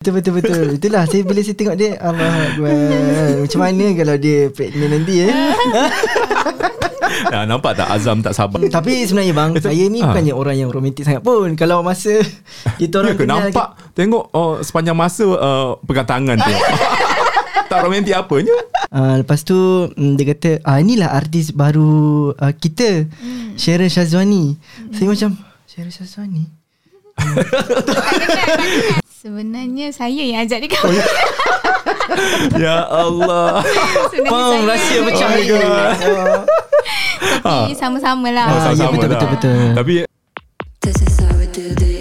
Betul betul betul. Itulah saya bila saya tengok dia Allah Akbar. Macam mana kalau dia pregnant nanti eh? ya, nampak tak Azam tak sabar. Tapi sebenarnya bang, saya ni Ah. bukannya orang yang romantik sangat pun. Kalau masa kita Ya orang ke nampak tengok oh, sepanjang masa uh, pegang tangan tu. tak romantik apanya. Uh, lepas tu mm, dia kata ah inilah artis baru uh, kita Hmm. Sheryl Shazwani. Saya macam Sheryl Shazwani. Sebenarnya saya yang ajak dia Oh, kahwin. ya Allah. Saya rahsia macam Oh ni. Oh. Tapi sama-sama lah. Ah, ya, Sama-sama betul, lah. betul, betul. Tapi is how we do this.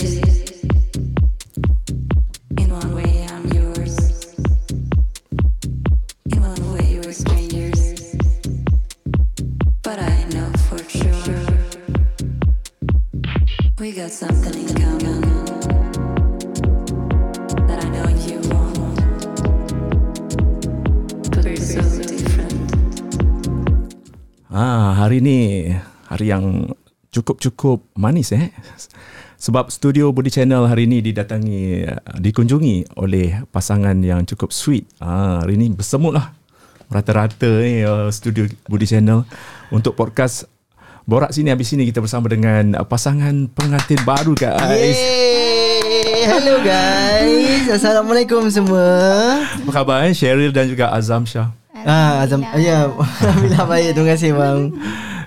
Ah hari ni hari yang cukup-cukup manis eh. Sebab studio Budi Channel hari ini didatangi dikunjungi oleh pasangan yang cukup sweet. Ah hari ini bersemut lah rata-rata ni uh, studio Budi Channel untuk podcast Borak sini habis sini kita bersama dengan pasangan pengantin baru guys. Yeay. Hello guys. Assalamualaikum semua. Apa khabar eh Cheryl dan juga Azam Shah? Ah, Azam, ya, Alhamdulillah baik. Terima kasih bang.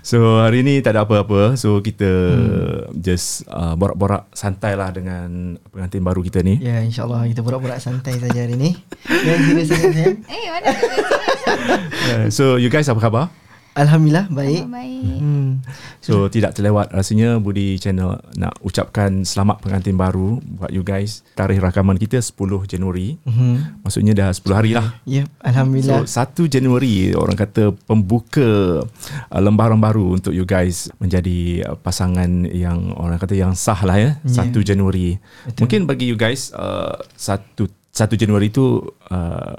So hari ni tak ada apa-apa So kita Hmm. just uh, borak-borak santai lah dengan pengantin baru kita ni Ya, insyaAllah kita borak-borak santai saja hari ni. Yang serius sangat. Eh, mana? uh, So you guys apa khabar? Alhamdulillah baik. Baik. Hmm. So tidak terlewat rasanya Budi Channel nak ucapkan selamat pengantin baru buat you guys Tarikh rakaman kita 10 Januari Mhm. Maksudnya dah 10 hari lah Ya, Alhamdulillah. So 1 Januari orang kata pembuka uh, lembaran baru untuk you guys menjadi uh, pasangan yang orang kata yang sah lah ya. Ya. 1 Januari. Betul. Mungkin bagi you guys uh, 1 1 Januari itu uh,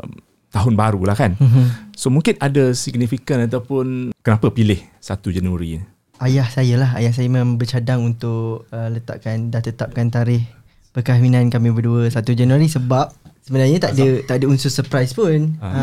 tahun baru lah kan. Mhm. So mungkin ada signifikan ataupun kenapa pilih 1 Januari. Ayah saya lah Ayah saya memang bercadang untuk uh, Letakkan Dah tetapkan tarikh Perkahwinan kami berdua 1 Januari Sebab Sebenarnya tak ada Tak ada unsur surprise pun Ah. ha.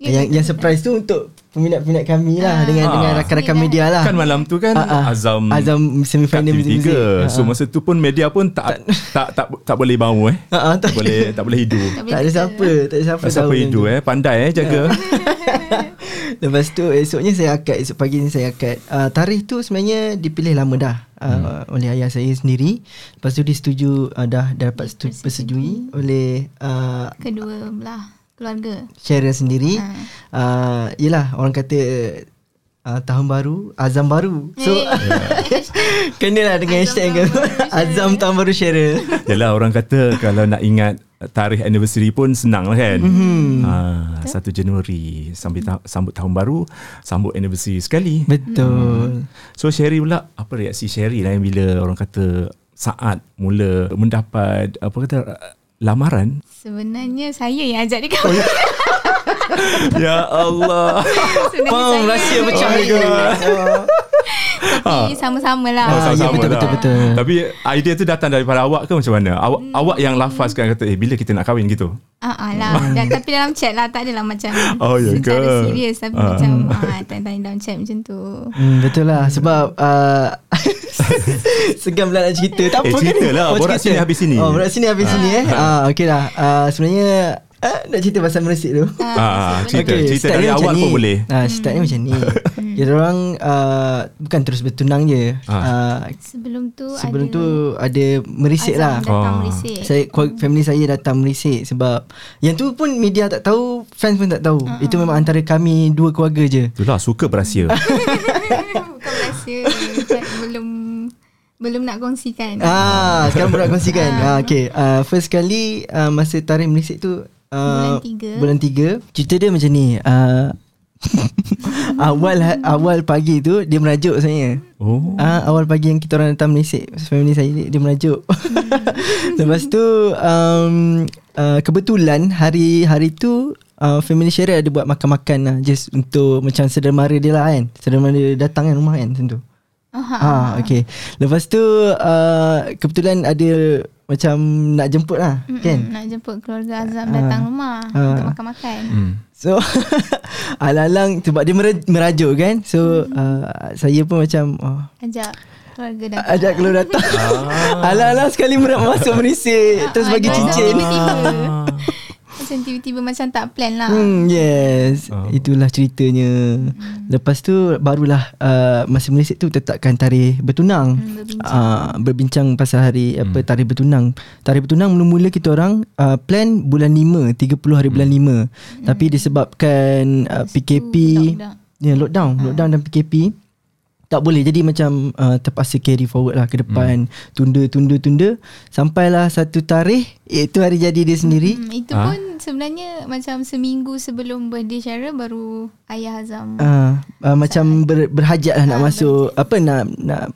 Ya, Yang betul, yang surprise tu Untuk peminat-peminat kami lah Ah. Dengan Ah. dengan rakan-rakan media lah Kan malam tu kan Ah, ah. Azam Azam kat semifinal TV3. muzik So masa tu pun media pun tak tak tak tak boleh bau eh. Ah, ah, tak- Tak boleh tak boleh hidup. Tak Tak ada siapa Tak ada siapa Tak siapa yang hidup tu. eh Pandai eh jaga Lepas tu esoknya saya akad Esok pagi ni saya akad uh, Tarikh tu sebenarnya dipilih lama dah uh, hmm. Oleh ayah saya sendiri Lepas tu disetujui uh, Dah, dapat setu- persetujui Oleh uh, Kedua belah keluarga. Cheryl sendiri Ha. uh, Yelah orang kata uh, Tahun baru Azam baru So Eh. Kena lah dengan Azam hashtag. Azam tahun baru Cheryl Yalah orang kata Kalau nak ingat Tarikh anniversary pun senang lah kan Mhm. ha, 1 Januari Sambut, ta- sambut tahun baru Sambut anniversary sekali Betul So Sherry pula Apa reaksi Sherry lah Bila orang kata Saat mula Mendapat Apa kata Lamaran Sebenarnya saya yang ajak dia Oh, kahwin. Ya Allah Faham rahsia macam Oh ni. Oh. Tapi sama-sama lah. Ah, ya, Sama-sama betul, lah. betul, betul. Tapi idea tu datang daripada awak ke macam mana? Awak Hmm. awak yang lafazkan kata eh bila kita nak kahwin gitu. Ah, ah lah. Dan, tapi dalam chat lah. Tak adalah macam Oh, ya secara ke? serius. Tapi Ah. macam ah, tanya-tanya dalam chat macam tu. Hmm, betul lah sebab uh, segan pula nak cerita. Tak Eh, apa cerita kan? lah. Oh, Borak cerita. sini habis sini. Oh, borak sini habis sini eh. Ah, okey lah. Uh, sebenarnya uh, nak cerita pasal meresik tu. Ah, cerita Okey, cerita start dari dia macam awal ni. pun boleh. Ah, start ni macam ni. Dia orang uh, bukan terus bertunang je. Ah. Uh, Sebelum tu sebelum ada tu ada merisik Azam lah. datang Oh. merisik. Saya keluarga- family saya datang merisik sebab yang tu pun media tak tahu, fans pun tak tahu. Ah, Itu memang antara kami dua keluarga je. Itulah suka berahsia. Bukan rahsia. Bukan- belum belum nak kongsikan. Ah, sekarang pun nak kongsikan. ah, okay. Uh, first kali uh, masa tarikh merisik tu uh, Bulan tiga. Bulan tiga. Cerita dia macam ni. Uh, awal ha- awal pagi tu dia merajuk saya. Oh. Ah awal pagi yang kita orang datang merisik family saya dia, dia merajuk. Lepas tu um, uh, kebetulan hari hari tu uh, family Syariah ada buat makan-makan lah just untuk macam sedermara dia lah kan. Sedermara dia datang kan rumah kan macam tu. Aha. Ah, okay. Lepas tu uh, kebetulan ada macam nak jemput lah Mm-mm, kan. Nak jemput keluarga Azam Ah. datang rumah Ah. untuk makan-makan. Hmm. So alang-alang sebab dia mer- merajuk kan. So uh, saya pun macam oh, Ajak keluarga datang. ajak keluar datang. alang-alang sekali merak masuk merisik terus Ah, bagi cincin. Tiba-tiba. Macam tiba-tiba macam tak plan lah. Hmm, yes. Oh. Itulah ceritanya. Lepas tu barulah uh, masa Malaysia tu tetapkan tarikh bertunang. Hmm, berbincang. Uh, berbincang pasal hari apa tarikh bertunang. Tarikh bertunang mula-mula kita orang uh, plan bulan 5, 30 hari bulan 5. Tapi disebabkan uh, PKP. Ya lockdown Lockdown dan PKP Tak boleh. Jadi macam uh, Terpaksa carry forward lah Ke depan. Tunda tunda tunda. Sampailah satu tarikh Iaitu hari jadi dia sendiri. Hmm, itu Ah. pun sebenarnya macam seminggu sebelum birthday Syara baru ayah Azam. uh, uh, Macam ber, berhajat lah nak masuk Apa nak Nak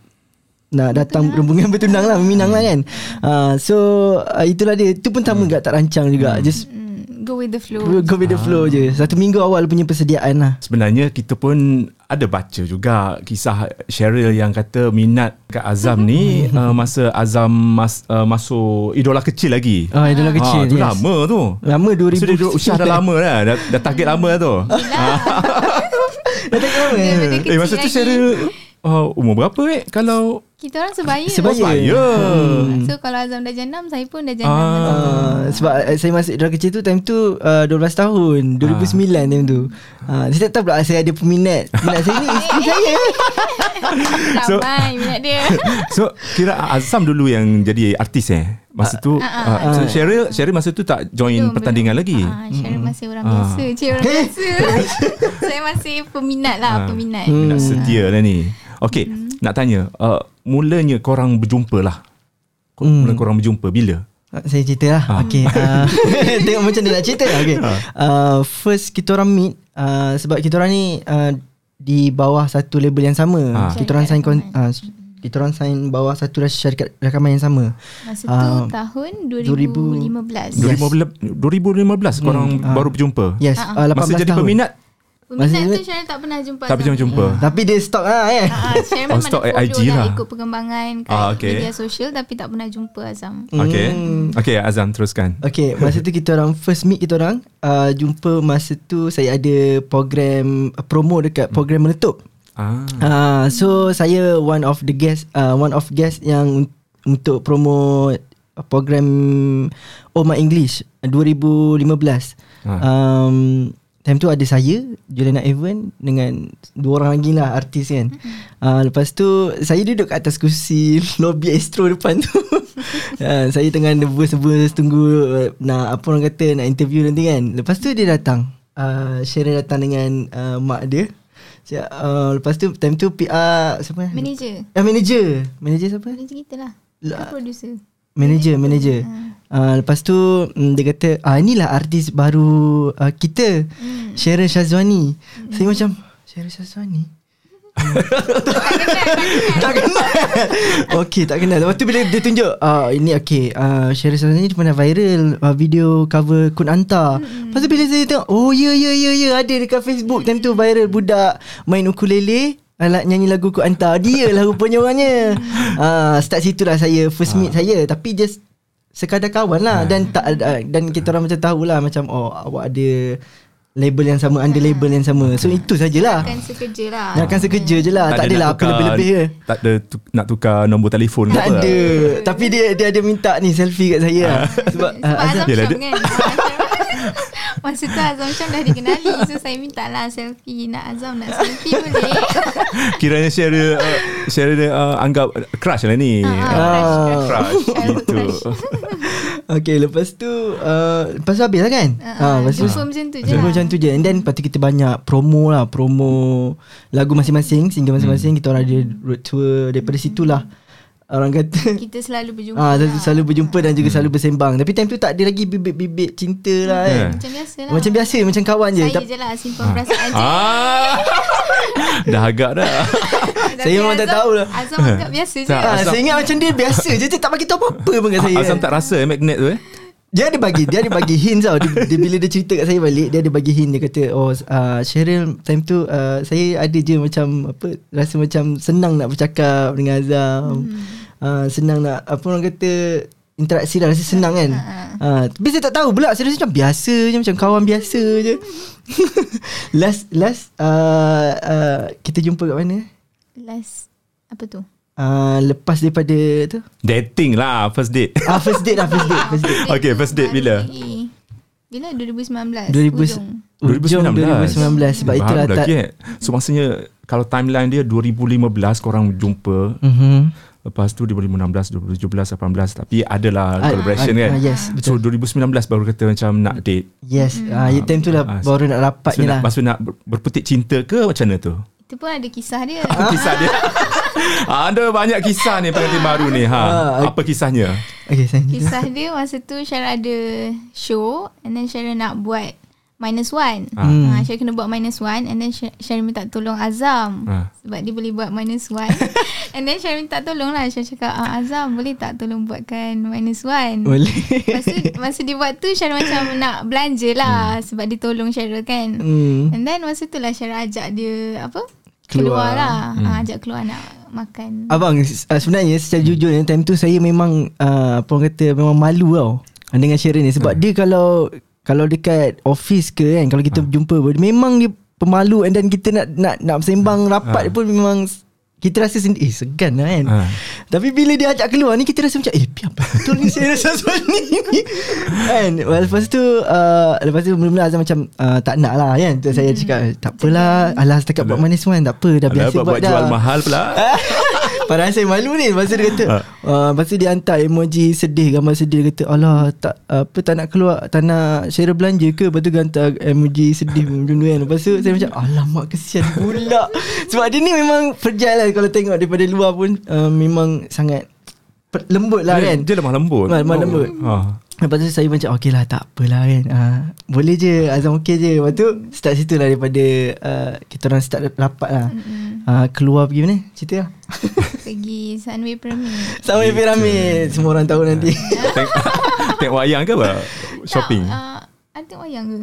nak datang rombongan bertunang lah Meminang lah kan. Uh, So uh, Itulah dia. Itu pun sama juga Tak rancang juga. Just Hmm, go with the flow. Go with the flow je Satu minggu awal punya persediaan lah Sebenarnya kita pun ada baca juga kisah Cheryl yang kata minat kat Azam ni uh, masa Azam mas, uh, masuk idola kecil lagi. Ah, idola kecil, Ah, tu yes. lama tu. Lama 2000 So dia duduk usia dah lama dah. Dah, dah target lama dah tu. Dah tak lama Eh masa tu. Cheryl uh, umur berapa eh kalau Kita orang sebaya. Sebaya. sebaya. Hmm. So kalau Azam dah jenam, saya pun dah jenam. Ah. Uh, sebab uh, saya masuk idola kecil tu time tu uh, 12 tahun 2009 time tu uh, Dia tak tahu pula saya ada peminat Peminat saya ni isteri saya So- Ramai minat dia. So kira Azam dulu yang jadi artis eh Masa tu uh, so Cheryl Cheryl masa tu tak join Belum, pertandingan belum. lagi Ah, Syara masih orang Ah. biasa. Cik orang biasa. saya masih peminat lah, Ah. peminat. Nak setia lah ni Okay Nak tanya uh, Mulanya korang berjumpa lah Kor- Hmm. Mula korang berjumpa Bila? Uh, Saya cerita lah Ah. Okay uh, Tengok macam dia nak cerita okay. uh, First kita orang meet uh, Sebab kita orang ni uh, Di bawah satu label yang sama Ah. Kita orang sign kon, uh, Kita orang sign bawah satu syarikat rakaman yang sama Masa tu Ah, tahun 2000 2015. Yes. 2015, 2015 korang Ah. baru berjumpa Yes Ah, uh, 18 Masa jadi tahun peminat Peminat Masa tu Syara tak pernah jumpa Tak pernah jumpa Tapi dia stalk lah eh Ah, Syara Oh, memang stalk ada at follow IG lah, lah. ikut perkembangan kat Ah, okay. media sosial tapi tak pernah jumpa Azam. Okay Hmm. Okay Azam teruskan Okay Masa tu kita orang First meet kita orang uh, Jumpa masa tu Saya ada program uh, Promo dekat program meletup ah. uh, So saya One of the guest uh, One of guest yang un- Untuk promo Program Oh My English 2015 Ah. um, Time tu ada saya Juliana Evan Dengan Dua orang lagi lah Artis kan. Uh, Lepas tu Saya duduk kat atas kursi Lobby Astro depan tu. Uh, Saya tengah nervous-nervous Tunggu uh, Nak apa orang kata Nak interview nanti kan. Lepas tu dia datang. Uh, Sharon datang dengan uh, Mak dia. Uh, Lepas tu Time tu PR Siapa? Manager. uh, Manager. Manager siapa? Manager kita lah. La- producer. Manager Manager uh, Lepas tu mm, Dia kata ah, Inilah artis baru uh, Kita Hmm. Sharon Shazwani Saya macam Sharon Shazwani tak kenal. Okay tak kenal. Lepas tu bila dia tunjuk uh, Ini okay uh, Sharon Shazwani ni pernah viral uh, Video cover Kun Anta. Lepas tu bila saya tengok Oh ya ya ya ya Ada dekat Facebook. Time tu viral Budak main ukulele Alat nyanyi lagu Kun Anta. Dia lah rupanya orangnya. Uh, Start situ lah saya First meet saya. Tapi just Sekadar kawan lah. Dan tak ada Dan kita orang macam tahulah Macam oh awak ada Label yang sama Under label yang sama. So itu sajalah. Kan sekerja lah. Akan sekerja je lah. Tak, ada adalah nak apa lebih-lebih ke Tak ada tu, nak tukar nombor telefon Tak ada. Tapi dia dia ada minta ni Selfie kat saya. Lah. Sebab Sebab uh, Azam kan Masa tu Azam Syam dah dikenali So saya minta lah selfie. Nak Azam nak selfie boleh. Kiranya Cheryl uh, Cheryl uh, anggap crush lah ni. Ah, Crush Cheryl Gitu crush. Okay lepas tu uh, Lepas tu habis lah kan? Ah, Ah, Lepas tu. Jumpa macam tu je Jumpa lah. macam tu je. And then lepas tu kita banyak promo lah Promo Lagu masing-masing Single masing-masing Kita orang ada road tour. Daripada situlah Orang kata Kita selalu berjumpa Ah, lah. selalu berjumpa dan juga selalu bersembang. Tapi time tu tak ada lagi bibit-bibit cinta lah kan. Yeah. Macam biasa lah Macam biasa, macam kawan je. Saya je lah simpan perasaan je Ah, dah agak dah. Saya memang tak tahu lah. Azam anggap biasa je Tak. ah, Azam- saya ingat macam dia biasa je. Dia tak bagi tahu apa-apa pun kat saya. Azam tak rasa eh, magnet tu eh. Dia ada bagi Dia ada bagi hints tau dia, dia, Bila dia cerita kat saya balik Dia ada bagi hint Dia kata Oh uh, Cheryl Time tu uh, Saya ada je macam Apa Rasa macam Senang nak bercakap Dengan Azam hmm. uh, Senang nak Apa orang kata interaksi dah rasa senang kan. Ha, tapi saya tak tahu pula saya rasa macam biasa je macam kawan biasa je. last last uh, uh, kita jumpa kat mana? Last apa tu? Uh, lepas daripada tu. Dating lah First date Ah first date lah first date, first date. Okay, first date bila? Bila 2019 2000 hujung. Ujung 2019 sebab Baru itulah tak eh. So maksudnya Kalau timeline dia 2015 Korang jumpa Mhm. Lepas tu 2016 2017 18 Tapi adalah Ah, collaboration ah, kan? ah, yes, So 2019 baru kata macam nak date. Yes, ah uh, time tu lah Ah, baru nak rapat so ni nak, lah. Lepas tu nak ber- berpetik cinta ke Macam mana tu? Itu pun ada kisah dia. Kisah dia. Ada banyak kisah ni Pengantin baru ni ha. Ah, Apa kisahnya? Okay, Kisah dia masa tu Syara ada show and then Syara nak buat minus one. Ah. Hmm. Ha. Syara kena buat minus one and then Sy- Syara minta tolong Azam. Ah. Sebab dia boleh buat minus one. and then Syara minta tolong lah. Syara cakap, ah, Azam boleh tak tolong buatkan minus one? Boleh. Tu masa dia buat tu Syara macam nak belanja lah sebab dia tolong Syara kan. Hmm. And then masa tu lah Syara ajak dia apa? Keluar. Keluar, lah. Ha, ajak keluar nak makan. Abang uh, sebenarnya secara jujur time tu saya memang uh, apa orang kata memang malu tau dengan Sharon ni sebab dia kalau kalau dekat office ke kan kalau kita jumpa pun memang dia pemalu and then kita nak nak nak sembang rapat pun memang kita rasa sendiri eh segan lah kan. Ah. tapi bila dia ajak keluar ni kita rasa macam eh apa? Betul ni saya rasa sesuatu ni. Kan? Well, lepas tu uh, lepas tu mula-mula Azam macam uh, tak nak lah kan. Tu saya cakap tak apalah alah setakat buat manis kan tak apa dah Alah, biasa buat, buat, buat dah. jual mahal pula Padahal saya malu ni tu dia kata uh, Lepas tu dia hantar emoji sedih Gambar sedih Dia kata Alah tak, Apa tak nak keluar Tak nak share belanja ke? Lepas tu dia hantar emoji sedih Macam tu kan. Lepas tu saya macam Alamak kesian pula. Sebab dia ni memang Fragile lah Kalau tengok daripada luar pun uh, Memang sangat Lembut lah dia, kan. dia lemah lembut. Lemah lembut. ha. Lepas tu saya macam Okay lah tak apalah kan. Uh, Boleh je Azam okay je. Lepas tu Start situ lah daripada uh, Kita orang start rapat lah. Uh, Keluar pergi mana? Cerita lah. Pergi Sunway Pyramid. Gitu. piramid Semua orang tahu nanti. Tengok, tengok wayang ke apa? Shopping? Tak, uh, ada tengok wayang ke?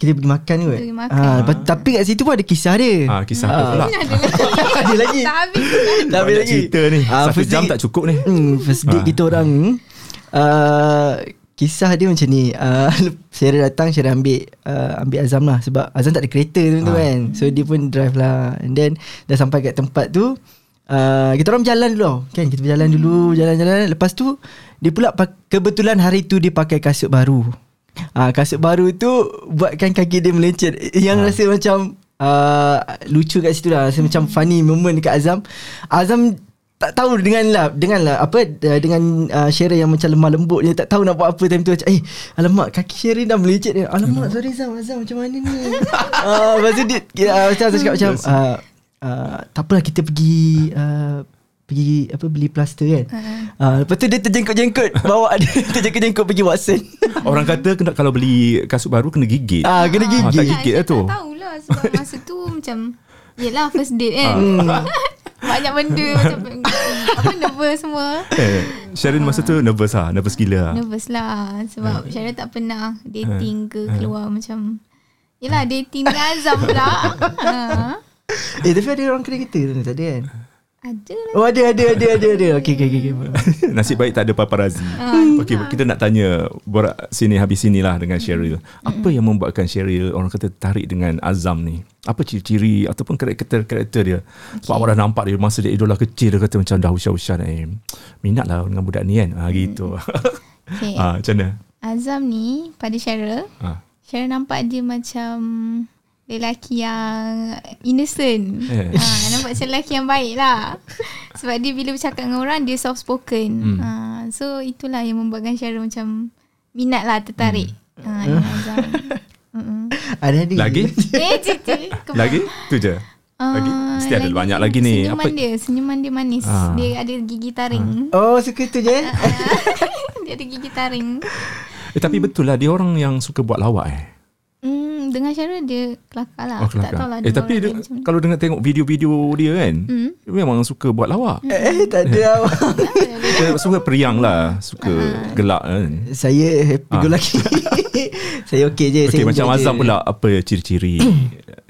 Kita pergi makan kot Pergi makan. ha, Tapi kat situ pun ada kisah dia. Ha, Kisah apa pula? Ada lagi. Ada lagi. Tak habis. Tak habis lagi. cerita ni. Ah, Satu jam tak cukup ni. Hmm, First date Ah. kita orang ni uh, Kisah dia macam ni uh, Syara datang Syara ambil uh, Ambil Azam lah Sebab Azam tak ada kereta tu Ah. kan. So dia pun drive lah. And then Dah sampai kat tempat tu uh, Kita orang berjalan dulu. Kan kita berjalan dulu Jalan-jalan. Lepas tu Dia pula Kebetulan hari tu Dia pakai kasut baru. Uh, Kasut baru tu Buatkan kaki dia melencet. Yang Ah. rasa macam uh, Lucu kat situ lah. Rasa macam funny moment dekat Azam. Azam tak tahu dengan lah dengan lah apa uh, dengan uh, Sharon yang macam lemah lembut dia tak tahu nak buat apa time tu. Macam eh alamak kaki Sharon dah melecet dia alamak sorry Zam Azam macam mana ni? Uh, lepas tu dia uh, macam Azam cakap macam uh, uh, tak apalah kita pergi uh, pergi apa beli plaster kan? Uh, lepas tu dia terjengkut-jengkut bawa dia terjengkut-jengkut pergi Watson. Orang kata kena, Kalau beli kasut baru Kena gigit. Ah kena Ah, tak gigit. gigit lah tu. Tak tahulah sebab masa tu macam Yelah first date kan. Ah. Banyak benda macam apa nervous semua. eh, Sharon masa tu nervous lah Nervous gila lah Nervous lah sebab Syara tak pernah dating ke Ah. keluar macam Yelah dating dengan Azam pula. ha. eh tapi ada orang kena tu tak ada kan Ada lah. oh ada ada ada ada ada. Okey okey okey Nasib baik tak ada paparazzi. Okay kita nak tanya Borak sini habis sini lah Dengan Cheryl Apa yang membuatkan Cheryl Orang kata tertarik dengan Azam ni? Apa ciri-ciri Ataupun karakter-karakter dia? Sebab awak dah nampak dia Masa dia idola kecil Dia kata macam dah usia-usia eh, Minat lah dengan budak ni kan? Ha, Gitu. Okay. ha, Macam mana? Azam ni pada Cheryl ha. Cheryl nampak dia macam lelaki yang innocent. Eh. Ha, nampak macam lelaki yang baik lah. Sebab dia bila bercakap dengan orang, dia soft spoken. Hmm. Ha, so itulah yang membuatkan Cheryl macam minat lah, tertarik. Hmm. Ha, dengan Azam. Mm-mm. ada ada Lagi? Eh. Lagi? Tu je Lagi? Mesti ada banyak lagi ni. Senyuman Apa- dia, senyuman dia manis. Ah. Dia ada gigi taring. oh suka tu je eh? dia ada gigi taring. eh, Tapi betul lah Dia orang yang suka buat lawak eh Hmm, dengan Cheryl dia kelakar lah. Oh, tak kelakar. tahu lah. Eh tapi dia, kalau dengar tengok video-video dia kan Hmm. Dia memang suka buat lawak eh tak ada awak Dia suka periang lah Suka gelak kan Saya happy Ah. go lucky Saya okey je Okay saya macam Azam je. pula Apa ciri-ciri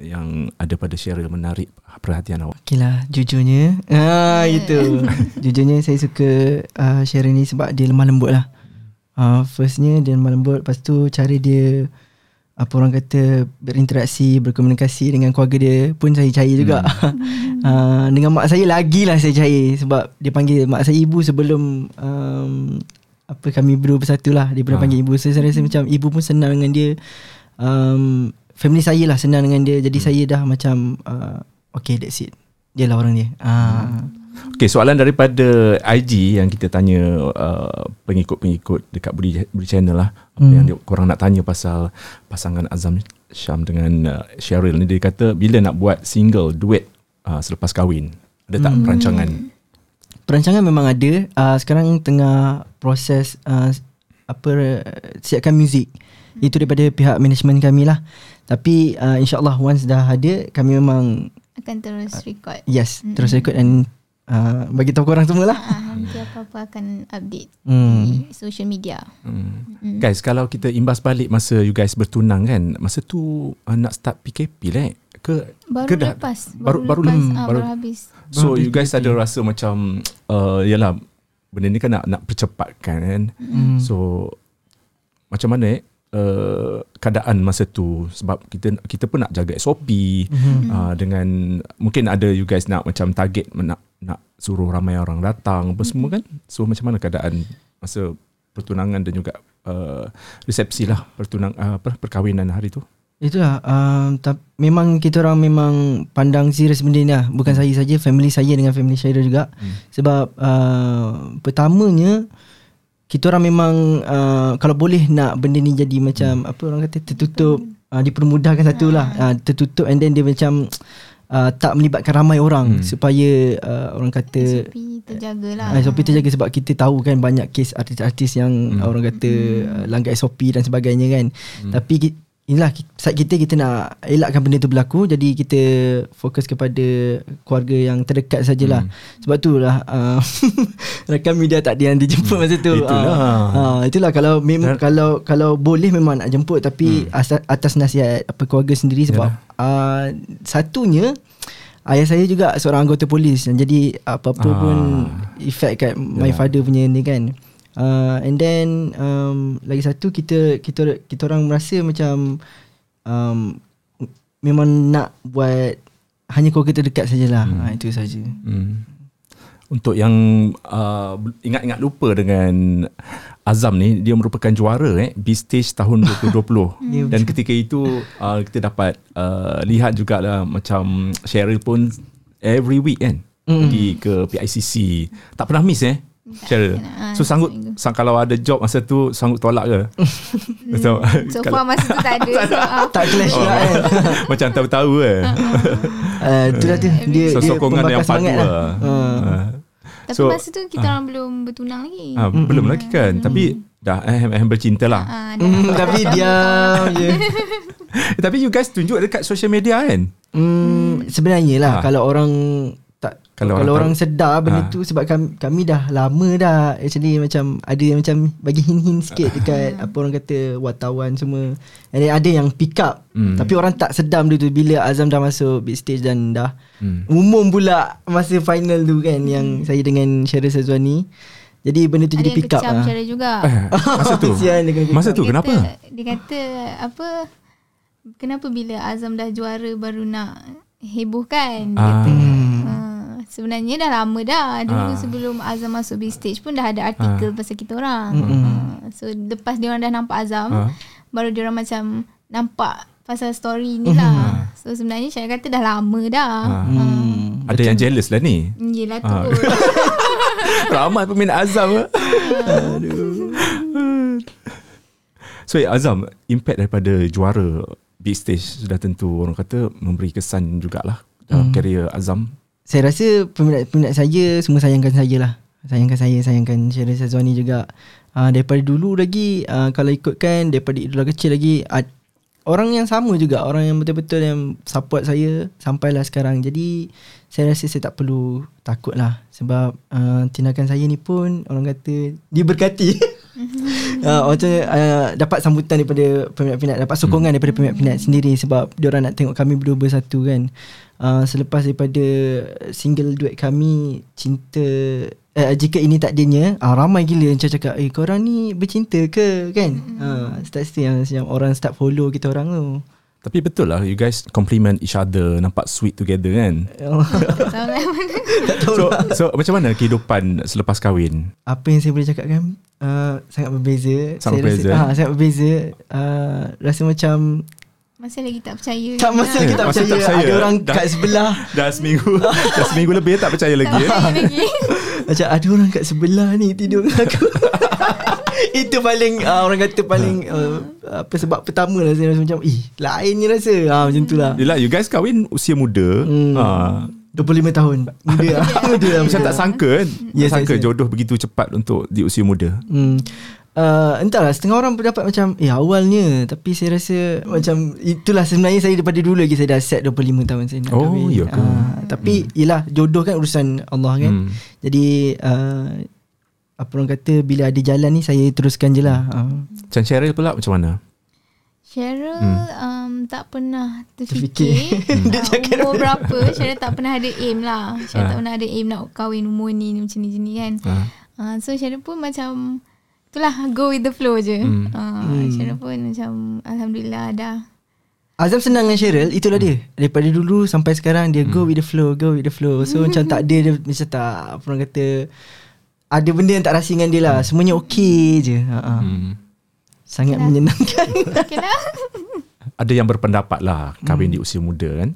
yang ada pada Cheryl menarik perhatian awak? Okay lah Jujurnya ah, Itu Jujurnya saya suka uh, Sharon ni Sebab dia lemah lembut lah uh, Firstnya dia lemah lembut Lepas tu cara dia Apa orang kata Berinteraksi Berkomunikasi Dengan keluarga dia Pun saya cair juga. Hmm. uh, Dengan mak saya lagi lah saya cair Sebab dia panggil Mak saya ibu sebelum um, Apa kami berdua bersatu lah. Dia pernah Ah. panggil ibu. So saya rasa macam Ibu pun senang dengan dia. Um, Family saya lah senang dengan dia. Jadi saya dah macam uh, Okay that's it. Dia lah orang dia. Ah. Okey, soalan daripada IG yang kita tanya uh, pengikut-pengikut dekat Budi, Budi Channel lah. Apa Hmm. yang dia, korang nak tanya pasal pasangan Azam Syam dengan uh, Cheryl ni. Dia kata bila nak buat single, duet uh, selepas kahwin. Ada tak Hmm. perancangan? Perancangan memang ada uh, Sekarang tengah proses uh, Apa uh, Siapkan muzik Itu daripada pihak management kami lah Tapi uh, insyaAllah once dah ada Kami memang Akan terus record. Yes mm Terus record dan uh, Bagi tahu korang semua lah Ah, nanti apa-apa akan update hmm. di social media. Hmm. Mm. Guys, kalau kita imbas balik masa you guys bertunang kan, masa tu uh, nak start PKP lah eh? Ke Baru ke dah- lepas. baru- baru lepas, lepas, ah, baru- baru habis. So Baru you guys PKP. ada rasa macam uh, Yalah Benda ni kan nak, nak percepatkan kan Hmm. So Macam mana eh uh, Keadaan masa tu. Sebab kita kita pun nak jaga SOP Mhm. uh, Dengan Mungkin ada you guys nak macam target Nak nak suruh ramai orang datang Apa semua kan? So macam mana keadaan Masa pertunangan dan juga uh, Resepsi lah pertunang, uh, apa, Perkahwinan hari tu? Itulah um, ta- Memang kita orang memang Pandang serius benda ni lah. Bukan saya saja Family saya dengan family Syairah juga. Hmm. Sebab uh, Pertamanya Kita orang memang uh, Kalau boleh nak Benda ni jadi macam Apa orang kata Tertutup uh, Dipermudahkan satu lah uh, Tertutup and then dia macam uh, Tak melibatkan ramai orang Hmm. Supaya uh, Orang kata SOP terjagalah. Ah, SOP terjaga sebab kita tahu kan banyak kes artis-artis yang Hmm. orang kata uh, langgar SOP dan sebagainya kan. Tapi ki- inilah saat kita kita nak elakkan benda tu berlaku jadi kita fokus kepada keluarga yang terdekat sajalah. Sebab tu lah uh, rakan media tak ada yang dijemput masa tu. Itulah. Ah, ah, itulah kalau mem- kalau kalau boleh memang nak jemput tapi atas, atas nasihat apa keluarga sendiri sebab uh, satunya Ayah saya juga seorang anggota polis dan jadi apa-apa Ah. pun effect kat my father punya ni kan. Uh, and then um, lagi satu kita kita kita orang merasa macam um, memang nak buat hanya keluarga terdekat sajalah. Hmm. Ha, itu saja. Hmm. Untuk yang uh, ingat-ingat lupa dengan Azam ni dia merupakan juara eh B-Stage tahun 2020 dan ketika itu uh, kita dapat uh, lihat jugalah macam Cheryl pun every week kan Mm. pergi ke PICC tak pernah miss eh Cheryl kena, ah, so sanggup sang, kalau ada job masa tu sanggup tolak ke Macam- So kalau- far masa tu tak ada. so, ah, Tak clash Oh, lah kan. macam tahu-tahu eh Uh, itulah tu dia so, dia sokongan yang padu semangat lah, Uh. Ah. Tapi So, masa tu kita orang belum bertunang lagi. Ah, belum lagi kan tapi dah eh, eh bercinta lah Ah, Hmm, dah. tapi diam je. Eh, tapi you guys tunjuk dekat social media kan? Hmm, sebenarnya lah Ah. kalau orang Kalau kalau, orang orang, sedar benda Ah. tu sebab kami, kami dah lama dah actually macam ada yang macam bagi hint-hint sikit dekat apa orang kata wartawan semua. And then ada yang pick up. Hmm. Tapi orang tak sedar benda tu bila Azam dah masuk big stage dan dah Hmm. umum pula masa final tu kan yang saya dengan Syaril Sazwani. Jadi benda tu Ada jadi pick up lah. cara juga. Eh, masa tu? Kesian dia kena masa tu Dia kenapa? Kata, dia kata apa kenapa bila Azam dah juara baru nak heboh kan dia Ah. kata. Sebenarnya dah lama dah dulu Ah. sebelum Azam masuk big stage pun dah ada artikel pasal kita orang. Ah, so lepas dia orang dah nampak Azam Ah. baru dia orang macam nampak pasal story ni lah. So sebenarnya saya kata dah lama dah. Ah. Hmm. Ada yang jealous lah ni. Yelah tu. Ah. Ramai peminat Azam eh. So eh, Azam Impact daripada juara Big stage Sudah tentu orang kata Memberi kesan jugalah Dalam Hmm. karier Azam Saya rasa peminat-peminat saya semua sayangkan saya lah. Sayangkan saya, sayangkan Syaril Sazwani juga. Uh, daripada dulu lagi, uh, kalau ikutkan daripada idola kecil lagi, uh, orang yang sama juga. Orang yang betul-betul yang support saya sampailah sekarang. Jadi, saya rasa saya tak perlu takut lah. Sebab uh, tindakan saya ni pun orang kata diberkati. uh, Macam uh, Dapat sambutan daripada Peminat-peminat Dapat sokongan daripada peminat-peminat sendiri Sebab Diorang nak tengok kami berdua bersatu kan uh, Selepas daripada Single duet kami Cinta uh, Jika ini takdirnya uh, Ramai gila yang cakap Eh korang ni bercinta ke? Kan? Uh, Start-start yang, yang Orang start follow kita orang tu. Tapi betul lah You guys compliment each other Nampak sweet together kan? Tahu lah. So, so macam mana kehidupan Selepas kahwin? Apa yang saya boleh cakap kan uh, sangat berbeza. Sangat saya berbeza. Rasa, ah, sangat berbeza. Uh, rasa macam Masih lagi tak percaya. tak masa juga. kita tak Masih percaya, tak percaya. ada orang Dah- kat sebelah. Dah seminggu Dah seminggu lebih Tak percaya Tak lagi eh? percaya lagi. macam ada orang kat sebelah ni tidur dengan aku. Itu paling uh, orang kata paling uh, apa sebab pertama lah saya rasa macam ih lain ni rasa. Ah macam tu lah. Yelah you guys kahwin Usia muda Hmm. Ah, 25 tahun. Muda lah. muda lah. Macam muda. tak sangka kan Yes, Tak sangka yes, yes. jodoh begitu cepat Untuk di usia muda Hmm. Uh, entahlah setengah orang berdapat macam eh awalnya tapi saya rasa macam itulah sebenarnya saya daripada dulu lagi saya dah set 25 tahun saya nak Oh, kahwin. ya ke? Uh, tapi yelah jodoh kan urusan Allah kan. Hmm. Jadi uh, apa orang kata bila ada jalan ni saya teruskan je lah. Uh, Macam Cheryl pula macam mana Cheryl Hmm. um, tak pernah Terfikir. terfikir uh, umur berapa Cheryl tak pernah ada aim lah Cheryl Ah. tak pernah ada aim nak kahwin umur ni ni macam ni ni kan Ah. uh, So Cheryl pun macam Itulah go with the flow je. Hmm. uh, Hmm. Cheryl pun macam Alhamdulillah dah. Azam senang dengan Cheryl Itulah dia. Daripada dulu sampai sekarang Dia go with the flow Go with the flow. So macam tak ada dia Macam tak Apa orang kata Ada benda yang tak rasa dengan dia lah. Semuanya okey je. Uh-uh. Hmm. Sangat Yalah. menyenangkan. Okay lah Ada yang berpendapat lah Kahwin di usia muda kan?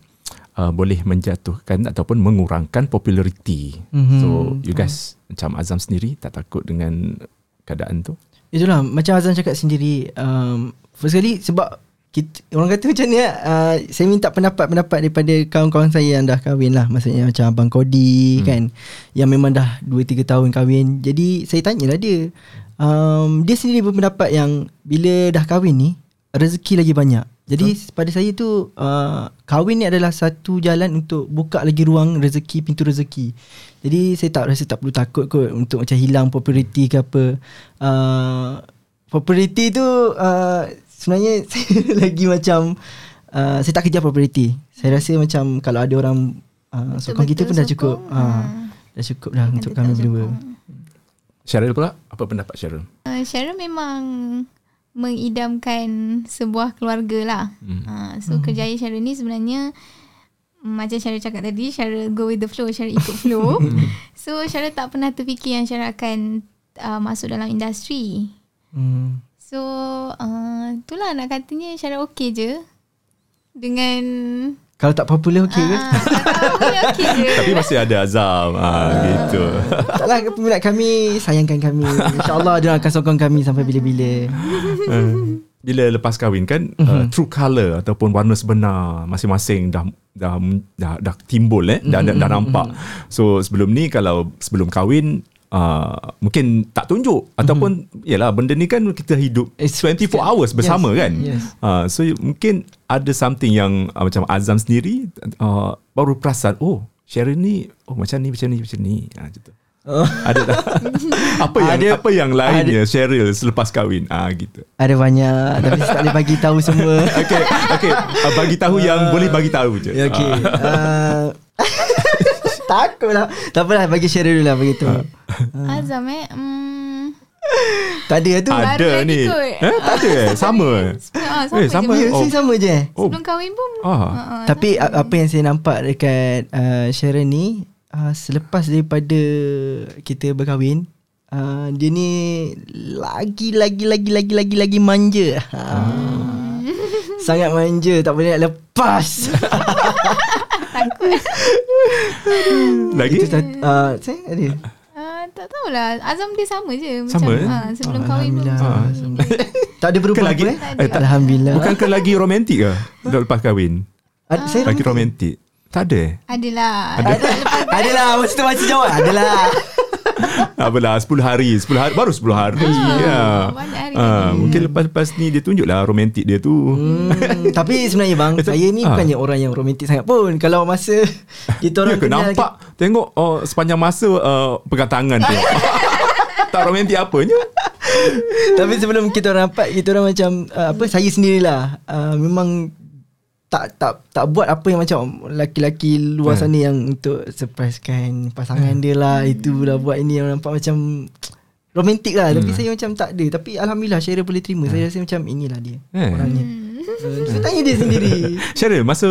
Uh, Boleh menjatuhkan Ataupun mengurangkan populariti. Mhm. So you guys Macam Azam sendiri Tak takut dengan Keadaan tu? Itulah Macam Azam cakap sendiri um, First kali sebab kita, Orang kata macam ni uh, Saya minta pendapat-pendapat Daripada kawan-kawan saya Yang dah kahwin lah. Maksudnya macam Abang Kodi hmm. kan Yang memang dah 2-3 tahun kahwin. Jadi saya tanyalah dia um, Dia sendiri berpendapat yang Bila dah kahwin ni Rezeki lagi banyak jadi pada saya tu uh, kahwin ni adalah satu jalan untuk buka lagi ruang rezeki pintu rezeki. Jadi saya tak rasa tak perlu takut kot untuk macam hilang populariti ke apa. Uh, populariti tu uh, sebenarnya saya lagi macam uh, saya tak kejar populariti. Saya rasa macam kalau ada orang uh, sokong kita pun dah cukup. Uh, ah. dah cukup dah untuk kami berdua. sokong. Cheryl pula Apa pendapat Cheryl Uh, Cheryl memang mengidamkan sebuah keluarga lah. Hmm. Uh, so hmm. kerjaya Cheryl ni sebenarnya mm, macam Cheryl cakap tadi, Cheryl go with the flow, Cheryl ikut flow. so Cheryl tak pernah terfikir yang Cheryl akan uh, masuk dalam industri. Hmm. So uh, itulah nak katanya Cheryl okey je dengan Kalau tak popular okey ke? Ah, tak tahu, okey je. Tapi masih ada Azam ah, Gitu Taklah peminat kami sayangkan kami. InsyaAllah dia akan sokong kami sampai bila-bila. Uh, bila lepas kahwin kan uh, true colour ataupun warna sebenar masing-masing dah dah dah, dah timbul eh dah, dah, dah nampak. So sebelum ni kalau sebelum kahwin uh, mungkin tak tunjuk ataupun yalah benda ni kan kita hidup It's- 24 hours bersama Yes, kan. yes. Uh, so mungkin ada something yang uh, macam Azam sendiri uh, baru perasan oh Sharon ni oh macam ni macam ni macam ni. Ah gitu. Oh. Ada tak? apa yang Ada- apa yang lainnya Cheryl selepas kahwin? Ah gitu. Ada banyak tapi tak boleh bagi tahu semua. Okay, okay. Uh, bagi tahu yang boleh bagi tahu je. Ya, okay. Ah. Uh, takutlah. Tak apalah bagi share dulu lah begitu. Azam eh. Hmm, Tak ada tu. Ah. Ada Baru lagi ni. kot. Eh, tak ada eh? Sama eh? ah, sama Eh, je. sama. Ya, Oh. sama je. Oh. Sebelum kahwin pun Ah. ah, Tapi a- apa yang saya nampak dekat uh, Sharon ni uh, selepas daripada kita berkahwin uh, dia ni lagi lagi lagi lagi lagi lagi manja. Uh, Sangat manja tak boleh nak lepas. takut. Lagi? Itu uh, saya ada. Ah, tak tahulah. Azam dia sama je. Sama, macam, eh? ah, sebelum kahwin pun. Macam ni. Tak ada berubah lagi? apa eh? Tak Eh, tak- Alhamdulillah. Bukankah lagi romantik ke? Dah lepas kahwin? Ad, Lagi romantik? Tak ada eh? Adalah. Adalah Masa tu masih jawab Adalah Apalah 10 hari 10 hari Baru 10 hari. Ya. banyak hari. Ah, lagi. Mungkin lepas-lepas ni Dia tunjuklah romantik dia tu. Hmm, Tapi sebenarnya bang Saya ni ah. bukannya orang yang romantik sangat pun. Kalau masa Kita Ya orang ke? kenal nampak Tengok oh, sepanjang masa uh, Pegang tangan tu Tak romantik apanya? Tapi sebelum kita orang rapat Kita orang macam uh, Apa Saya sendirilah. Uh, Memang tak tak tak buat apa yang macam laki-laki luar Hmm. sana yang untuk surprisekan pasangan dia lah. Itu lah buat ini yang nampak macam romantik lah. Tapi saya macam tak ada. Tapi alhamdulillah Syara boleh terima. Saya rasa macam inilah dia Eh. orangnya. Uh, saya tanya dia sendiri. Cheryl, masa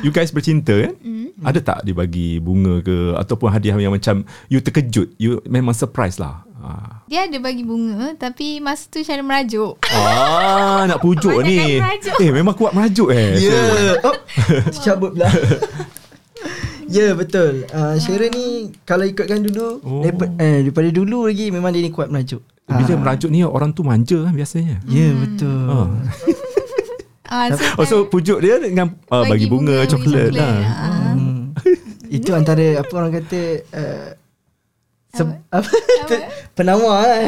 you guys bercinta kan, ada tak dia bagi bunga ke? Ataupun hadiah yang macam you terkejut, you memang surprise lah. Ah, Dia ada bagi bunga Tapi masa tu Syara merajuk ah nak pujuk ni. merajuk. Eh, memang kuat merajuk eh. Ya yeah. oh, Cabut pula Ya yeah, betul uh, Syara ni Kalau ikutkan dulu Oh. oh. daripada, eh, daripada dulu lagi Memang dia ni kuat merajuk Bila merajuk ni orang tu manja kan biasanya. Ya yeah, betul Ah. ah, so, Oh, so pujuk dia dengan uh, bagi, bunga, bagi coklat coklat. lah. Ah. Hmm. Itu antara apa orang kata uh, se- apa? penawar kan.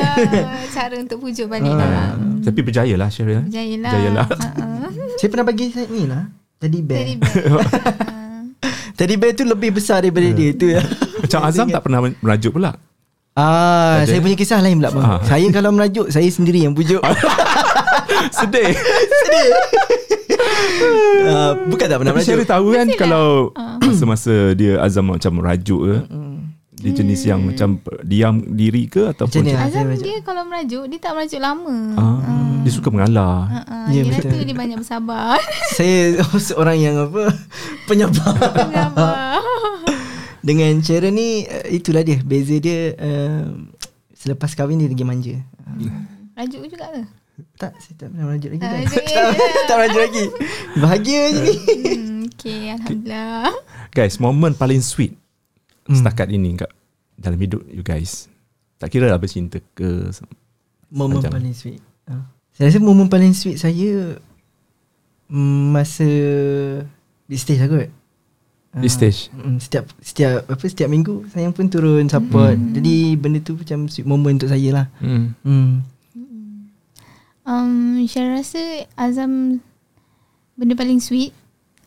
Ah, cara untuk pujuk balik lah. Ah, Tapi berjaya lah Cheryl. eh? Berjaya lah. Berjaya lah. Uh-uh. Saya pernah bagi saya ni lah. Teddy bear. Teddy bear, bear. Teddy bear tu lebih besar daripada dia tu ya. Macam Azam tak pernah merajuk pula. Ah, Ada? saya punya kisah lain pula bang. Ah. Saya kalau merajuk saya sendiri yang pujuk. Sedih. uh, bukan tak pernah Tapi Cheryl merajuk. tahu kan Mestilah. kalau Ah. masa-masa dia Azam macam merajuk ke, dia jenis yang macam diam diri ke ataupun Macam ni lah. Azam merajuk. dia kalau merajuk Dia tak merajuk lama Ah, dia suka mengalah. uh-uh. Ya, Dia betul. tu dia banyak bersabar Saya seorang yang apa penyabar. Bersabar Dengan Sharon ni uh, itulah dia. Beza dia uh, selepas kahwin dia lagi manja. Rajuk juga ke? Tak, saya tak pernah merajuk lagi. Ah, kan? tak, je. tak merajuk lagi. Bahagia je ni. Hmm, okay, Alhamdulillah Guys, momen paling sweet Hmm. setakat ini kat dalam hidup you guys. Tak kira lah bercinta ke Momen Macam- paling sweet. Uh. Saya rasa momen paling sweet saya mm, masa di stage lah kot. di stage. Mm, setiap setiap apa setiap minggu saya pun turun support. Hmm. Jadi benda tu macam sweet moment untuk saya lah. Hmm. Hmm. um, Syara rasa Azam Benda paling sweet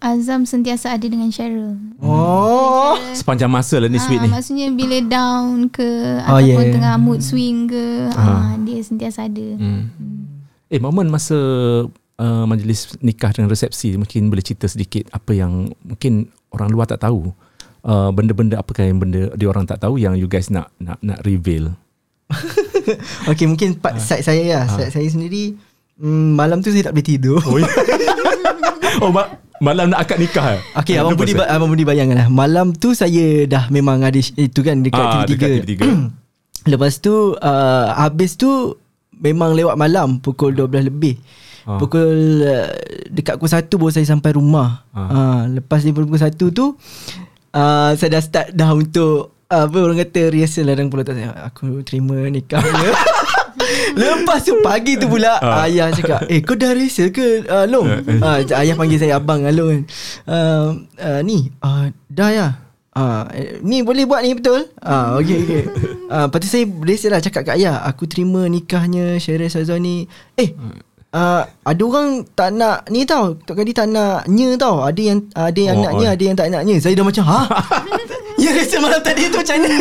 Azam sentiasa ada dengan Syara Oh. Sepanjang masa lah ni sweet Ah, ni. Maksudnya bila down ke Oh, Ataupun yeah, tengah mood swing ke Ah. ah. Dia sentiasa ada Hmm. Eh, momen masa uh, majlis nikah dengan resepsi mungkin boleh cerita sedikit apa yang mungkin orang luar tak tahu. Uh, benda-benda apakah yang benda dia orang tak tahu yang you guys nak nak nak reveal. Okay mungkin part side saya lah. Side saya sendiri mm, malam tu saya tak boleh tidur. Oh, ya? oh ma- malam nak akad nikah. eh? Okay, Abang Budi, ba- Abang Budi bayangkan lah. Malam tu saya dah memang ada itu kan dekat Ah, TV3. dekat TV3. Lepas tu uh, habis tu memang lewat malam pukul 12 lebih. Ah. Pukul uh, dekat pukul 1 baru saya sampai rumah. Ah. Uh, lepas daripada pukul 1 tu uh, saya dah start dah untuk uh, apa orang kata rehearsal lah dalam kepala otak saya. Aku terima nikahnya. Lepas tu pagi tu pula Ah. ayah cakap, "Eh kau dah rehearsal ke uh, Long?" uh, ayah panggil saya abang Long kan. Uh, uh, ni uh, dah ya. Ah, eh, ni boleh buat ni betul? Ah, okey okey. Ah, lepas tu saya rehearsal lah cakap kat ayah, aku terima nikahnya Syaril Sazwani. Eh, uh, ada orang tak nak ni tau. Tok Kadi tak nak nya tau. Ada yang ada yang Oh, naknya, oh. ada yang tak naknya. Saya dah macam, "Ha?" ya rehearsal malam tadi tu macam mana?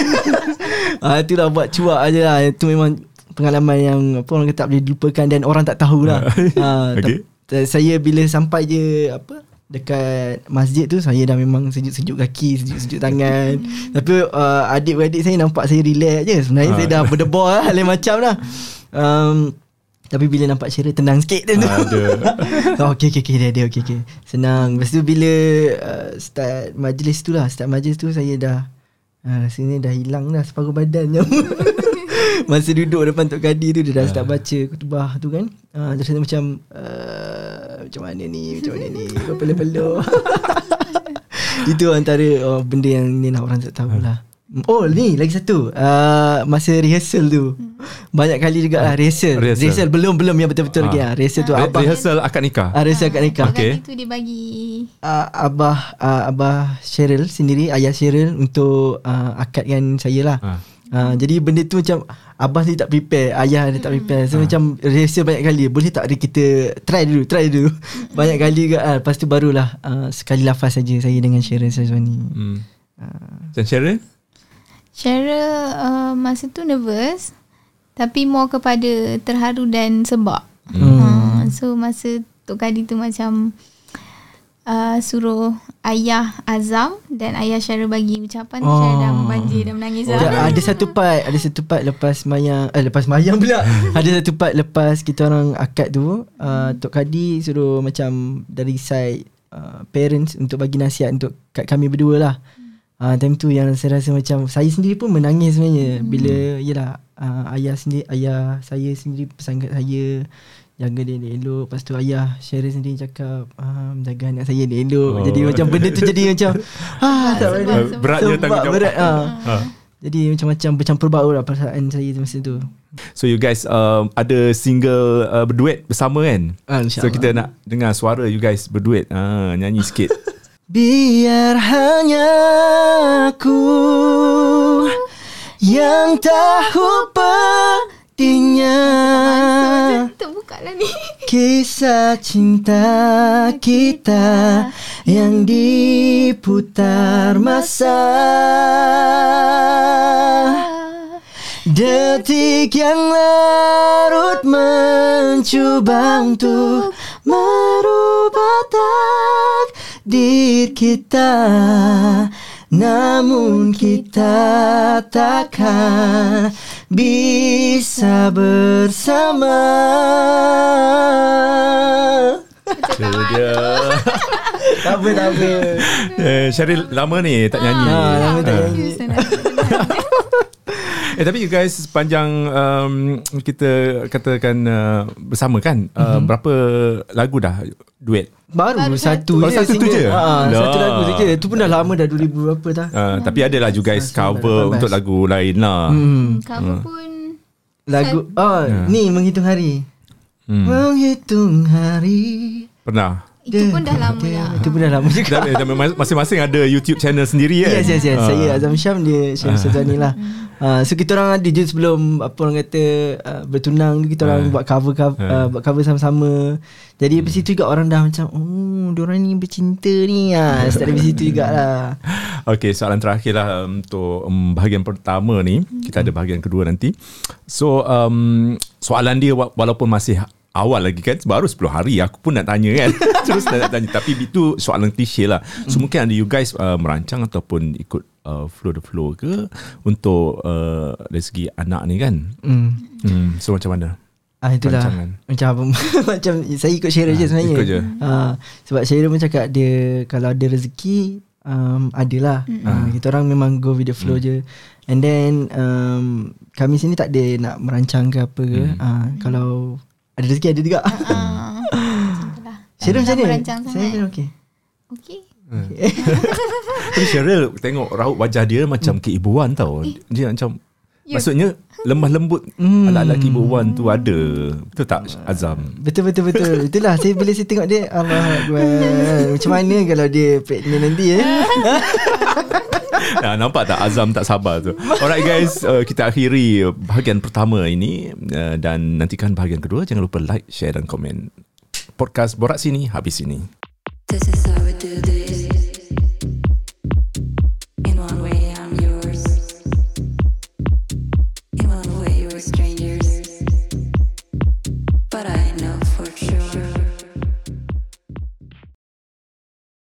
ah, itulah buat cuak aje lah. Itu memang pengalaman yang apa orang kata tak boleh dilupakan dan orang tak tahulah. ah, Okey. okay. saya bila sampai je apa dekat masjid tu saya dah memang sejuk-sejuk kaki, sejuk-sejuk tangan. Tapi uh, adik-beradik saya nampak saya relax je. Sebenarnya Ah. saya dah berdebar lah, lain macam lah. Um, tapi bila nampak Syirah tenang sikit tu. Ada. oh, okay, okay, okay, dia ada, okay, okay. Senang. Lepas tu bila uh, start majlis tu lah, start majlis tu saya dah uh, rasanya dah hilang dah separuh badan je. Masa duduk depan Tok Kadi tu Dia dah start baca kutubah tu kan. Uh, Dia rasa macam uh, Macam mana ni? Macam mana ni? Kau peluh-peluh Itu antara oh, Benda yang ni lah orang tak tahu lah. Oh ni lagi satu. Uh, Masa rehearsal tu. Banyak kali juga lah rehearsal. Rehearsal. Rehearsal, belum-belum yang betul-betul Ah. lagi lah. Rehearsal tu Re- abang rehearsal akad nikah. ah, Rehearsal kat nikah. Okey. Lagi tu dia bagi uh, Abah uh, Abah Cheryl sendiri Ayah Cheryl Untuk uh, akadkan saya lah. Ah. Uh, jadi benda tu macam Abah ni tak prepare Ayah dia tak prepare So macam rehearsal banyak kali Boleh tak ada kita Try dulu Try dulu Banyak kali ke uh, Lepas tu barulah uh, Sekali lafaz saja Saya dengan Cheryl Sazwani Hmm. uh, Dan Cheryl? Cheryl uh, masa tu nervous Tapi more kepada terharu dan sebab. Hmm. Uh, so masa Tok Kadi tu macam uh, suruh ayah Azam dan ayah Syara bagi ucapan Oh. Syara dah membanjir dan menangis. Oh, lah. ada. satu part Ada satu part lepas mayang eh, Lepas mayang pula. Ada satu part lepas Kita orang akad tu uh, Tok Kadi suruh macam Dari side uh, Parents Untuk bagi nasihat Untuk kat kami berdua lah. Uh, Time tu yang saya rasa macam Saya sendiri pun menangis sebenarnya. Bila Yelah uh, Ayah sendiri Ayah saya sendiri Pesan kat saya Jaga dia elok Lepas tu ayah Syara sendiri cakap ah, Jaga anak saya dia elok Oh. Jadi macam benda tu jadi macam ah, tak Sebab- boleh. sebab- Beratnya Sebab tanggungjawab. berat ah. Ha. Jadi macam-macam bercampur baur lah perasaan saya tu masa tu. So you guys um, ada single uh, berduet bersama kan? Ah, So kita nak dengar suara you guys berduet. Ah, nyanyi sikit. Biar hanya aku yang tahu pentingnya lah ni. kisah cinta kita yang diputar masa. Detik yang larut mencuba untuk merubah takdir kita Namun kita takkan bisa bersama Itu dia. Tak apa, tak apa Eh, Syaril lama ni tak nyanyi. Ah, lama tak Ah. nyanyi. Eh tapi you guys sepanjang um, kita katakan uh, bersama kan uh, Mhm. berapa lagu dah duet? Baru, Baru satu, satu. je Oh, satu tu je? Ha, satu Dah. lagu saja. Itu pun dah lama dah 2000 berapa dah. Uh, tapi adalah you guys Sembilan, cover untuk lagu lain lah. Hmm. Cover pun Lagu oh Ya. ni menghitung hari. Hmm. Menghitung hari. Pernah. itu pun dah lama dah. Itu pun dah lama juga. Masing-masing ada YouTube channel sendiri kan? Yes, yes, yes. Ah. Saya Azam Syam dia Syam Sultani lah. Uh, so kita orang ada je sebelum apa orang kata uh, bertunang tu kita orang Ah. buat cover cover Ah. uh, buat cover sama-sama. Jadi dari situ juga orang dah macam oh diorang ni bercinta ni ah. Start dari situ jugalah. Okay, soalan terakhir lah untuk um, bahagian pertama ni. Kita ada bahagian kedua nanti. So, um, soalan dia wa- walaupun masih awal lagi kan, baru 10 hari aku pun nak tanya kan. Terus nak tanya. Tapi itu soalan klise lah. So, mungkin ada you guys uh, merancang ataupun ikut uh, flow the flow ke untuk uh, dari segi anak ni kan. Hmm. Hmm, so, macam mana? Ah itulah Rancangan. macam apa macam saya ikut Syara je Ah, sebenarnya. ikut je. Ah sebab Syara pun cakap dia kalau ada rezeki um, adalah. Ah kita orang memang go with the flow je. And then um, kami sini tak ada nak merancang ke apa ke. Ah kalau ada rezeki ada juga. Ah, macam tu lah. Syara Tak macam mana? Saya sangat. pun okey. Okay. Tapi Cheryl tengok raut wajah dia macam keibuan tau. Dia macam Ya. Maksudnya lemah lembut Hmm. ala-ala keibuan tu ada. Betul tak Azam? Betul betul betul. Itulah saya bila saya tengok dia Allah. Macam mana kalau dia pregnant nanti eh? Nah, nampak tak Azam tak sabar tu. Alright guys, uh, kita akhiri bahagian pertama ini uh, dan nantikan bahagian kedua. Jangan lupa like, share dan komen. Podcast Borak Sini habis ini. This is